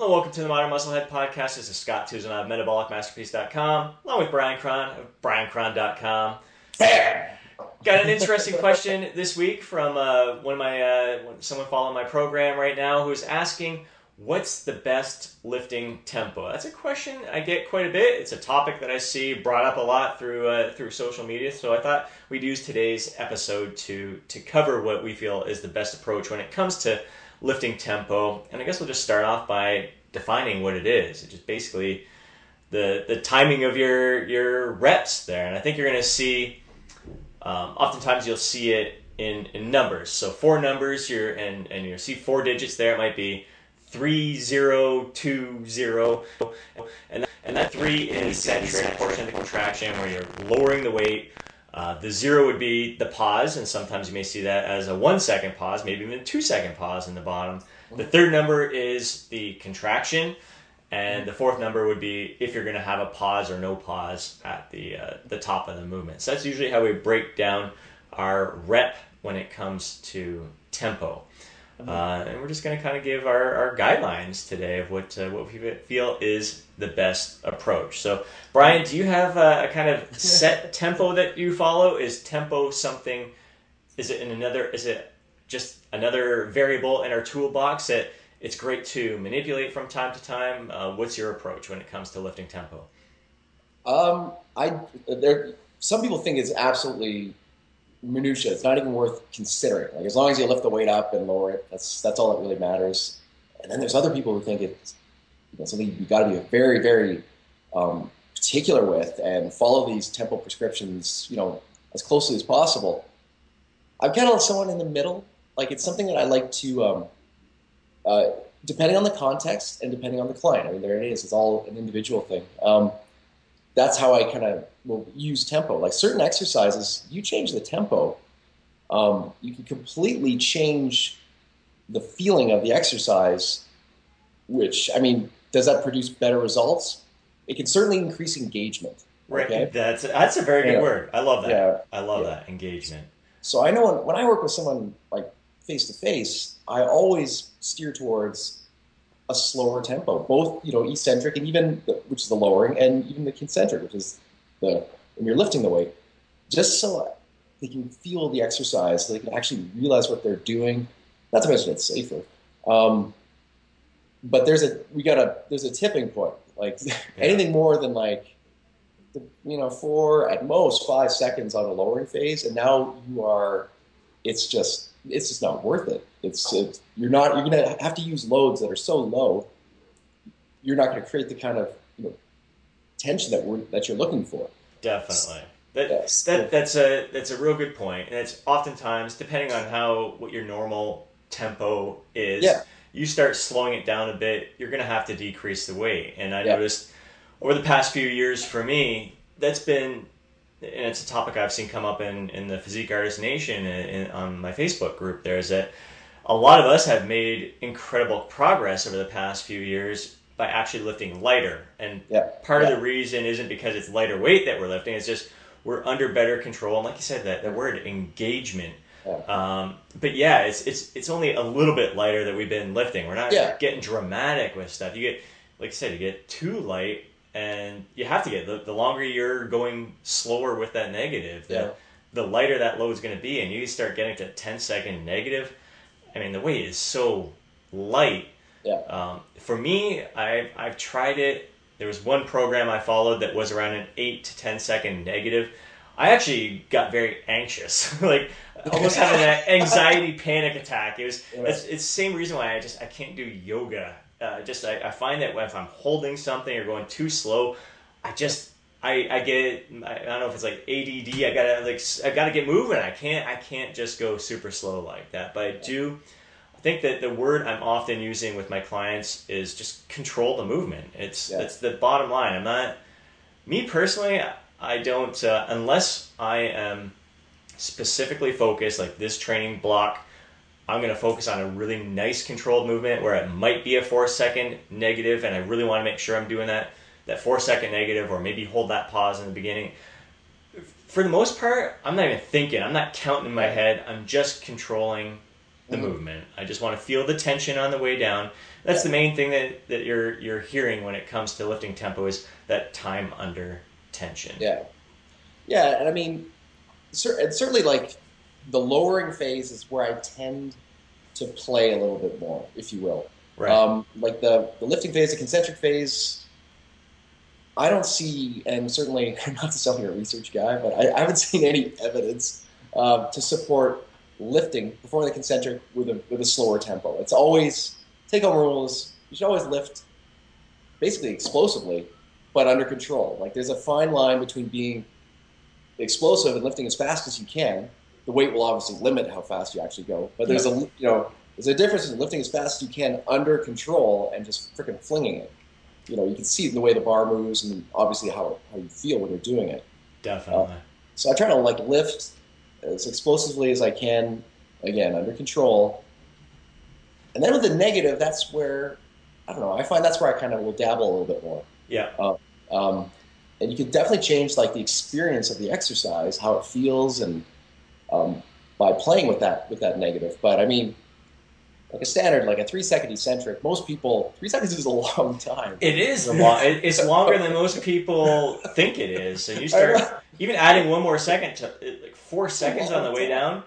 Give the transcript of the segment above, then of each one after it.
Hello, welcome to the Modern Musclehead Podcast. This is Scott Tuzan of MetabolicMasterpiece.com, along with Brian Krahn of BrianKrahn.com. Got an interesting question this week from uh, one of my uh, someone following my program right now who's asking, "What's the best lifting tempo?" That's a question I get quite a bit. It's a topic that I see brought up a lot through uh, through social media. So I thought we'd use today's episode to to cover what we feel is the best approach when it comes to lifting tempo. And I guess we'll just start off by defining what it is. It's just basically the the timing of your your reps there. And I think you're going to see. Um, oftentimes you'll see it in, in numbers. So four numbers, you're and and you'll see four digits there. It might be three zero two zero, and that, and that three is eccentric portion of the contraction where you're lowering the weight uh, the zero would be the pause, and sometimes you may see that as a one second pause, maybe even a two second pause in the bottom. The third number is the contraction, and the fourth number would be if you're going to have a pause or no pause at the uh, the top of the movement. So that's usually how we break down our rep when it comes to tempo. Uh, and we're just going to kind of give our, our guidelines today of what uh, what we feel is the best approach. So, Brian, do you have a, a kind of set tempo that you follow? Is tempo something? Is it in another? Is it just another variable in our toolbox that it's great to manipulate from time to time? Uh, what's your approach when it comes to lifting tempo? Um, I there. Some people think it's absolutely minutia. It's not even worth considering. Like as long as you lift the weight up and lower it, that's that's all that really matters. And then there's other people who think it's you know, something you got to be very very um, particular with and follow these tempo prescriptions, you know, as closely as possible. I'm kind of someone in the middle. Like it's something that I like to, um, uh, depending on the context and depending on the client. I mean, there it is. It's all an individual thing. Um, that's how I kind of will use tempo. Like certain exercises, you change the tempo, um, you can completely change the feeling of the exercise. Which I mean, does that produce better results? It can certainly increase engagement. Right. Okay? That's that's a very good yeah. word. I love that. Yeah. I love yeah. that engagement. So I know when, when I work with someone like face to face, I always steer towards a slower tempo, both you know eccentric and even the, which is the lowering, and even the concentric, which is the when you're lifting the weight, just so they can feel the exercise, so they can actually realize what they're doing. Not to mention it's safer. Um, but there's a we got a there's a tipping point. Like yeah. anything more than like the, you know four at most five seconds on a lowering phase, and now you are it's just it's just not worth it. It's, it's you're not you're going to have to use loads that are so low. You're not going to create the kind of you know tension that we're that you're looking for. Definitely. That, yes. that that's a that's a real good point, and it's oftentimes depending on how what your normal tempo is. Yeah. You start slowing it down a bit, you're going to have to decrease the weight. And I yeah. noticed over the past few years for me, that's been and it's a topic I've seen come up in, in the Physique Artist Nation and on my Facebook group there is that a lot of us have made incredible progress over the past few years by actually lifting lighter. And yeah. part yeah. of the reason isn't because it's lighter weight that we're lifting, it's just we're under better control. And like you said, that the word engagement. Yeah. Um, but yeah, it's it's it's only a little bit lighter that we've been lifting. We're not getting dramatic with stuff. You get like I said, you get too light and you have to get the, the longer you're going slower with that negative, the, the lighter that load is going to be, and you start getting to 10 second negative. I mean, the weight is so light. Yeah. Um, for me, I've, I've tried it. There was one program I followed that was around an 8 to 10 second negative. I actually got very anxious, like almost having an anxiety panic attack. It was it's, it's the same reason why I just I can't do yoga uh, just I, I find that if I'm holding something or going too slow, I just I, I get I, don't know if it's like ADD. I gotta like I gotta get moving. I can't I can't just go super slow like that. But I do. I think that the word I'm often using with my clients is just control the movement. It's yeah. the bottom line. I'm not me personally. I don't uh, unless I am specifically focused like this training block I'm going to focus on a really nice controlled movement where it might be a four second negative, and I really want to make sure I'm doing that that four second negative, or maybe hold that pause in the beginning. For the most part, I'm not even thinking. I'm not counting in my head. I'm just controlling the Mhm. movement. I just want to feel the tension on the way down. That's the main thing that, that you're you're hearing when it comes to lifting tempo is that time under tension. Yeah, yeah, and I mean, and certainly like the lowering phase is where I tend to play a little bit more, if you will. Right. Um, like the, the lifting phase, the concentric phase, I don't see, and certainly not to sound like a research guy, but I, I haven't seen any evidence uh, to support lifting performing the concentric with a with a slower tempo. It's always take home rules. You should always lift basically explosively, but under control. Like there's a fine line between being explosive and lifting as fast as you can. The weight will obviously limit how fast you actually go, but there's a you know there's a difference in lifting as fast as you can under control and just freaking flinging it. You know, you can see the way the bar moves and obviously how, how you feel when you're doing it. Definitely. So I try to like lift as explosively as I can, again under control. And then with the negative, that's where I don't know. I find that's where I kind of will dabble a little bit more. yeah. Um, and you can definitely change like the experience of the exercise, how it feels, and um, by playing with that with that negative. But I mean, like a standard, like a three second eccentric, most people three seconds is a long time. It is a long. It's longer than most people think it is. And you start even adding one more second to like four seconds on the way down.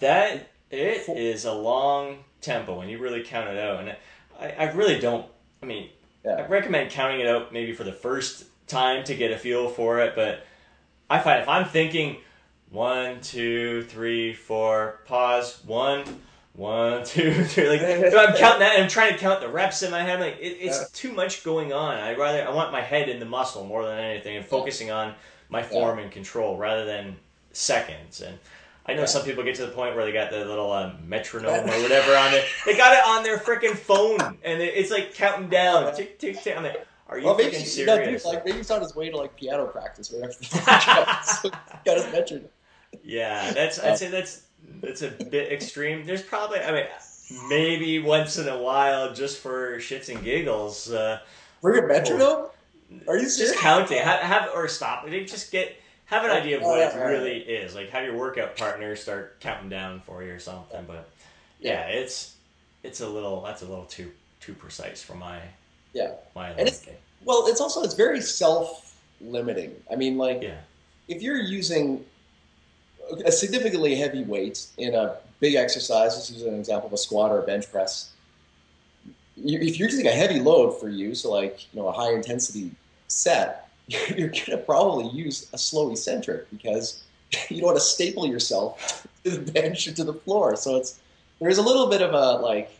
That it Four- is a long tempo when you really count it out. And I, I really don't. I mean, I recommend counting it out maybe for the first time to get a feel for it. But I find if I'm thinking one, two, three, four, pause, one, one, two, three, like if I'm counting that and I'm trying to count the reps in my head, like it, it's Yeah. too much going on. I rather I want my head in the muscle more than anything and focusing on my form and control rather than seconds. And I know Yeah. some people get to the point where they got the little uh, metronome or whatever on it. They got it on their freaking phone, and it- it's like counting down, tick tick tick. I'm like, are you Well, maybe you know, dude, like maybe he's on his way to like piano practice right after the so got his metronome. Yeah, that's I'd say that's that's a bit extreme. There's probably I mean maybe once in a while just for shits and giggles, uh, Bring a metronome? Are you just counting, have, have or stop. Just get have an idea of Oh, what yeah, it right, really is. Like have your workout partner start counting down for you or something. But yeah, it's it's a little that's a little too too precise for my Yeah. my And it's- Well, it's also it's very self-limiting. I mean, like Yeah. if you're using a significantly heavy weight in a big exercise, let's use an example of a squat or a bench press. If you're using a heavy load for you, so like you know a high intensity set, you're gonna probably use a slow eccentric because you don't want to staple yourself to the bench or to the floor. So it's there's a little bit of a like,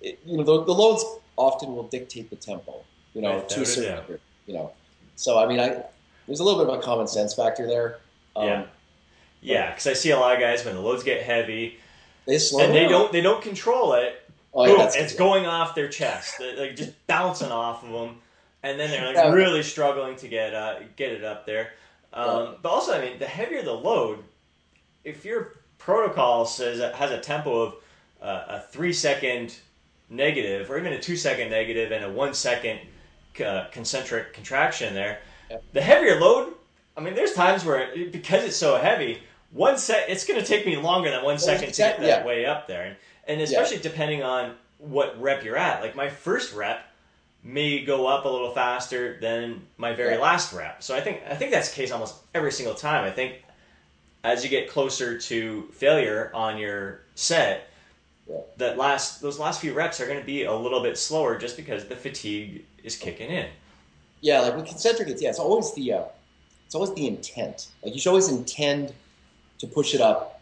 you know, the, the loads often will dictate the tempo. You know, Right, to a certain degree. You know, so I mean, I there's a little bit of a common sense factor there. Um, yeah. Yeah, because I see a lot of guys when the loads get heavy They slow and they don't they don't control it. Oh, yeah, boom, it's good. going off their chest, They're, like just bouncing off of them, and then they're like Yeah. really struggling to get uh, get it up there. Um, Yeah. But also, I mean, the heavier the load, if your protocol says it has a tempo of uh, a three second negative, or even a two second negative and a one second uh, concentric contraction there, the heavier load. I mean, there's times where it, because it's so heavy, one sec it's going to take me longer than one second to get that yeah. way up there, and, and especially depending on what rep you're at. Like my first rep may go up a little faster than my very Yeah. last rep. So I think I think that's the case almost every single time. I think as you get closer to failure on your set, that last those last few reps are going to be a little bit slower just because the fatigue is kicking in. Yeah, like with concentric, it's yeah, it's always the uh, it's always the intent. Like you should always intend to push it up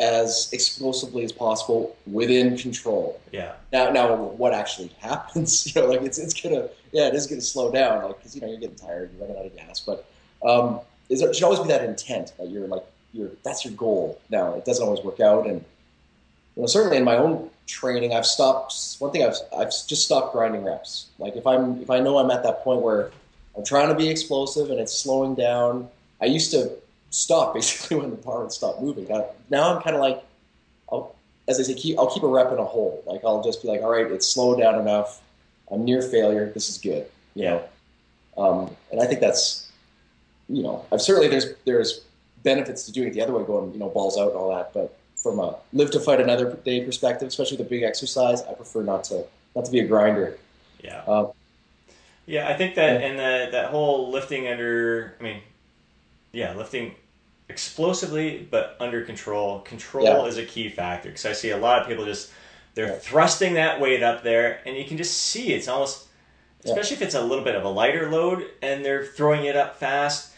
as explosively as possible within control. Yeah, Now, now what actually happens? You know, like it's it's gonna yeah, it is gonna slow down, like because you know you're getting tired, you're running out of gas. But um, is there, it should always be that intent that you're like you're that's your goal. Now it doesn't always work out, and you know certainly in my own training, I've stopped. One thing I've I've just stopped grinding reps. Like if I'm if I know I'm at that point where I'm trying to be explosive and it's slowing down, I used to stop basically when the bar would stop moving. Now, now I'm kind of like, I'll, as I say, keep, I'll keep a rep in a hole. Like I'll just be like, all right, it's slowed down enough. I'm near failure. This is good. You know, um, and I think that's, you know, I've certainly there's there's benefits to doing it the other way, going you know balls out and all that. But from a live to fight another day perspective, especially with a big exercise, I prefer not to not to be a grinder. Yeah. Uh, yeah, I think that and the, that whole lifting under, I mean, yeah, lifting explosively but under control. Control Yeah. is a key factor because I see a lot of people just they're Yeah. thrusting that weight up there, and you can just see it's almost, Yeah. especially if it's a little bit of a lighter load and they're throwing it up fast.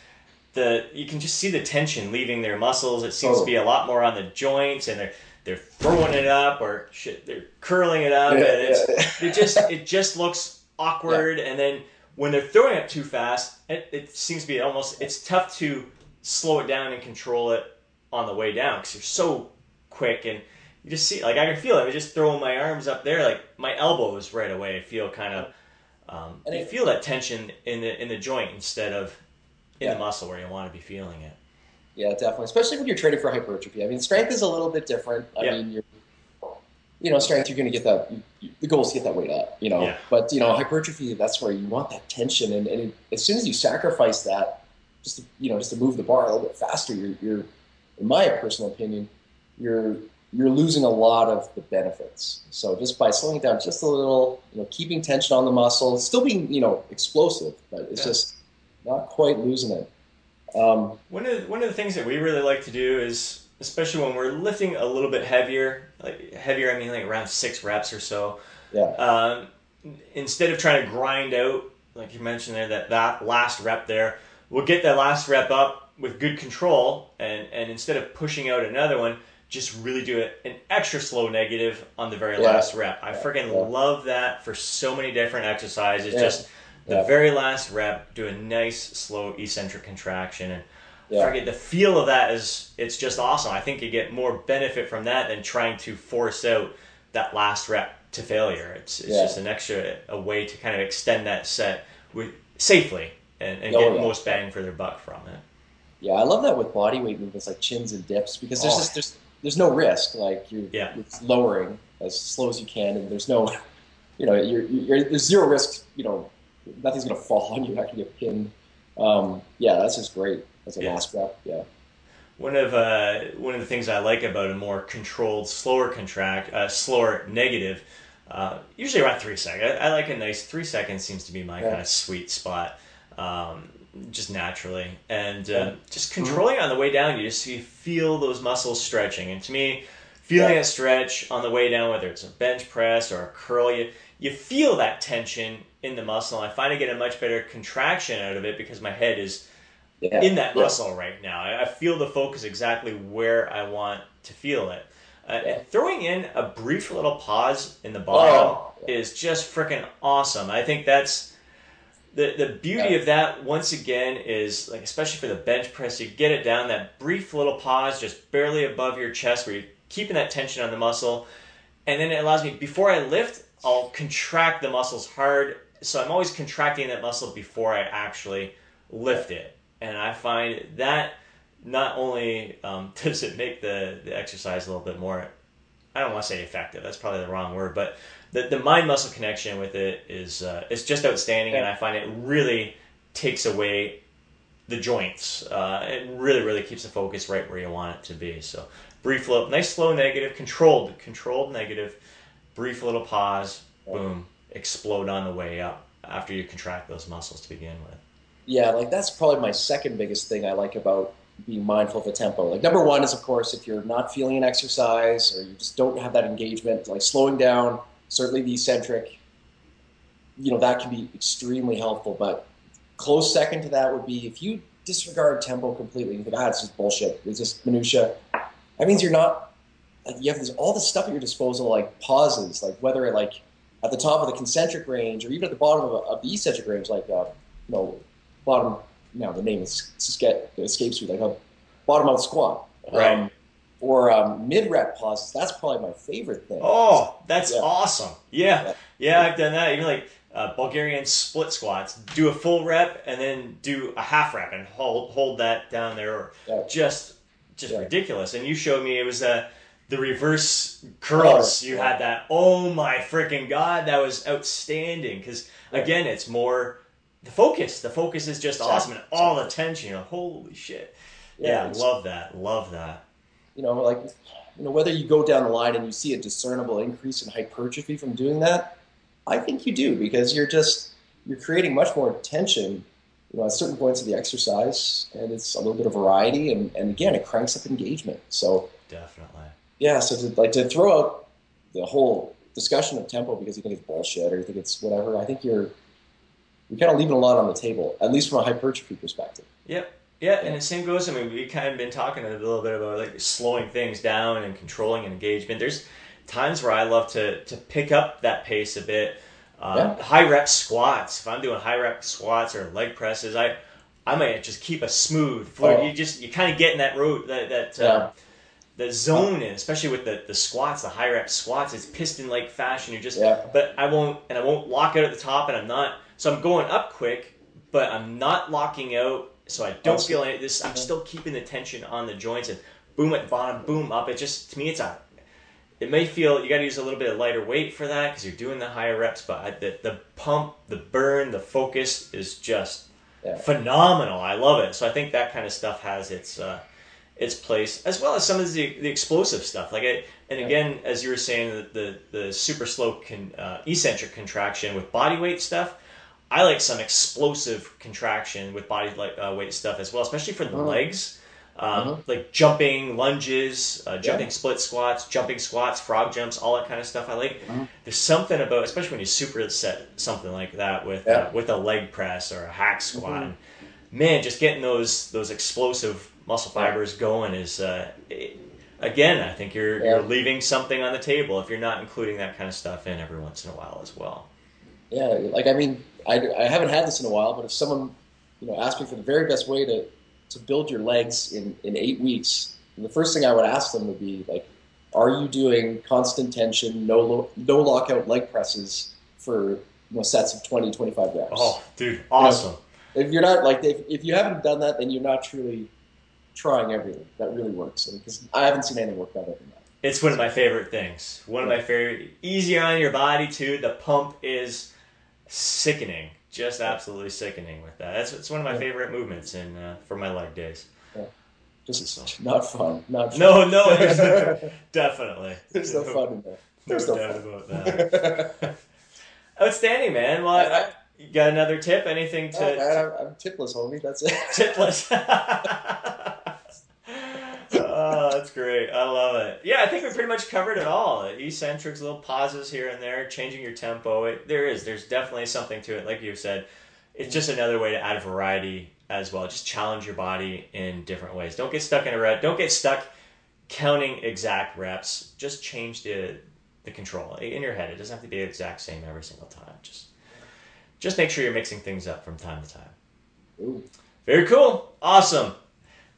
The you can just see the tension leaving their muscles. It seems to be a lot more on the joints, and they're they're throwing it up or shit, they're curling it up, Yeah, and it's yeah. it just it just looks awkward and then when they're throwing it too fast it, it seems to be almost it's tough to slow it down and control it on the way down because you're so quick and you just see like i can feel it i was just throwing my arms up there like my elbows right away feel kind of um, And you it- feel that tension in the in the joint instead of in Yeah. the muscle where you want to be feeling it Yeah, definitely. Especially when you're training for hypertrophy. I mean, strength is a little bit different. I Yeah. mean, you're, you know, strength, you're going to get that. You- the goal is to get that weight up, you know. Yeah. But, you know, hypertrophy, that's where you want that tension. And, and it, as soon as you sacrifice that, just to, you know, just to move the bar a little bit faster, you're, you're in my personal opinion, you're you're losing a lot of the benefits. So just by slowing down just a little, you know, keeping tension on the muscle, still being, you know, explosive, but it's Yeah. just not quite losing it. Um, One of the, one of the things that we really like to do is, especially when we're lifting a little bit heavier, like heavier, I mean like around six reps or so. yeah. Um, instead of trying to grind out, like you mentioned there, that that last rep there, we'll get that last rep up with good control, and and instead of pushing out another one, just really do it an extra slow negative on the very Yeah. last rep. I freaking Yeah. love that for so many different exercises. Yeah. Just the very last rep, do a nice slow eccentric contraction and Yeah. Forget the feel of that is it's just awesome. I think you get more benefit from that than trying to force out that last rep to failure. It's, it's just an extra a way to kind of extend that set with safely and, and Oh, get yeah. most bang for their buck from it. Yeah, I love that with body weight movements like chins and dips because there's Oh. just there's there's no risk. Like you, Yeah. it's lowering as slow as you can, and there's no, you know, you're, you're there's zero risk. You know, nothing's gonna fall on you. You're not gonna get pinned. Um, yeah, that's just great. That's a Yeah. last rep. Yeah, One of uh, one of the things I like about a more controlled, slower contract, uh, slower negative, uh, usually around three seconds. I, I like a nice three seconds seems to be my Yeah. kind of sweet spot, um, just naturally, and uh, just controlling on the way down. You just you feel those muscles stretching, and to me, feeling Yeah. a stretch on the way down, whether it's a bench press or a curl, you you feel that tension in the muscle. I find I get a much better contraction out of it because my head is yeah, in that Yeah. muscle right now. I, I feel the focus exactly where I want to feel it. Uh, Yeah. throwing in a brief little pause in the bottom Oh, is just freaking awesome. I think that's the the beauty Yeah. of that. Once again, is like especially for the bench press, you get it down that brief little pause, just barely above your chest, where you're keeping that tension on the muscle, and then it allows me before I lift, I'll contract the muscles hard. So I'm always contracting that muscle before I actually lift it, and I find that not only um, does it make the, the exercise a little bit more I don't want to say effective. That's probably the wrong word, but the, the mind muscle connection with it is uh, is just outstanding, and I find it really takes away the joints. Uh, it really really keeps the focus right where you want it to be. So brief little, nice slow negative, controlled controlled negative, brief little pause, boom, explode on the way up after you contract those muscles to begin with. Yeah, like that's probably my second biggest thing I like about being mindful of the tempo. Like number one is of course if you're not feeling an exercise or you just don't have that engagement, like slowing down, certainly the eccentric, you know, that can be extremely helpful. But close second to that would be if you disregard tempo completely, you think, ah, it's just bullshit, it's just minutia. That means you're not like you have this all this stuff at your disposal, like pauses, like whether it, like at the top of the concentric range or even at the bottom of, of the eccentric range, like uh, you know, bottom. Now the name is esca- escapes me, like a bottom out squat, Right. um, or um, mid rep pauses. That's probably my favorite thing. Oh, that's Yeah. awesome. Yeah. Yeah. yeah. I've done that. Even like uh, Bulgarian split squats. Do a full rep and then do a half rep and hold hold that down there. Or Yeah. Just just Yeah. ridiculous. And you showed me it was uh, the reverse curls. Oh, you yeah. had that. Oh my freaking god, that was outstanding. Because again, it's more the focus. The focus is just awesome and all the tension. You're like, holy shit. Yeah, it's- love that. Love that. You know, like you know, whether you go down the line and you see a discernible increase in hypertrophy from doing that, I think you do because you're just you're creating much more tension, you know, at certain points of the exercise, and it's a little bit of variety, and, and again, it cranks up engagement. So definitely, yeah. So to, like to throw out the whole discussion of tempo because you think it's bullshit or you think it's whatever, I think you're you're kind of leaving a lot on the table, at least from a hypertrophy perspective. Yep. Yeah, and the same goes. I mean, we kind of been talking a little bit about like slowing things down and controlling engagement. There's times where I love to to pick up that pace a bit. Um, yeah. High rep squats. If I'm doing high rep squats or leg presses, I I might just keep a smooth. Oh. You just you kind of get in that road that that. Uh, yeah. Uh, the zone in, especially with the, the squats, the high rep squats, it's piston like fashion. You're just, yeah. but I won't, and I won't lock out at the top, and I'm not. So I'm going up quick, but I'm not locking out so I don't feel any this. I'm still keeping the tension on the joints and boom at the bottom, boom up. It just to me, it's a. It may feel you got to use a little bit of lighter weight for that because you're doing the higher reps, but I, the the pump, the burn, the focus is just yeah. phenomenal. I love it. So I think that kind of stuff has its uh, its place as well as some of the the explosive stuff. Like it, and again, as you were saying, the the, the super slow con, uh, eccentric contraction with body weight stuff I like some explosive contraction with body uh, weight stuff as well, especially for the oh. legs. Um, uh-huh. Like jumping lunges, uh, jumping yeah. split squats, jumping squats, frog jumps, all that kind of stuff. I like. Uh-huh. There's something about, especially when you superset something like that with yeah. uh, with a leg press or a hack squat. Mm-hmm. Man, just getting those those explosive muscle fibers going is uh, it, again. I think you're yeah. you're leaving something on the table if you're not including that kind of stuff in every once in a while as well. Yeah, like I mean, I, I haven't had this in a while, but if someone you know asked me for the very best way to to build your legs in in eight weeks, the first thing I would ask them would be like, are you doing constant tension, no lo- no lockout leg presses for you know, sets of 20, 25 reps? Oh, dude, awesome. You know, if you're not like if, if you haven't done that, then you're not truly trying everything that really works. Because I haven't seen anything work better than that. It's one of my favorite things. One of my favorite, easier on your body too. The pump is sickening, just absolutely sickening with that. That's it's one of my favorite movements in uh, for my leg days. Yeah. Just so. not fun. Not fun. no, no, there's definitely. There's no, no fun in there. There's no, no doubt about that. Outstanding, man. Well, I, I, you got another tip? Anything to? Oh, man, I'm, I'm tipless, homie. That's it. Tipless oh, that's great. I love it. Yeah, I think we pretty much covered it all. Eccentrics, little pauses here and there, changing your tempo. It, there is. There's definitely something to it. Like you said, it's just another way to add variety as well. Just challenge your body in different ways. Don't get stuck in a rep. Don't get stuck counting exact reps. Just change the the control in your head. It doesn't have to be the exact same every single time. Just just make sure you're mixing things up from time to time. Ooh. Very cool. Awesome.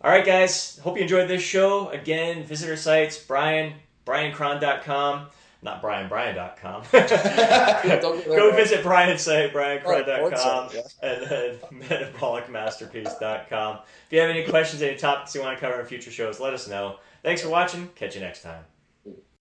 All right, guys. Hope you enjoyed this show. Again, visitor sites, Brian, briankrahn.com. Not Brian, brianbrian.com. Go visit Brian's site, briankrahn.com, yeah. and then metabolicmasterpiece.com. If you have any questions, any topics you want to cover in future shows, let us know. Thanks for watching. Catch you next time.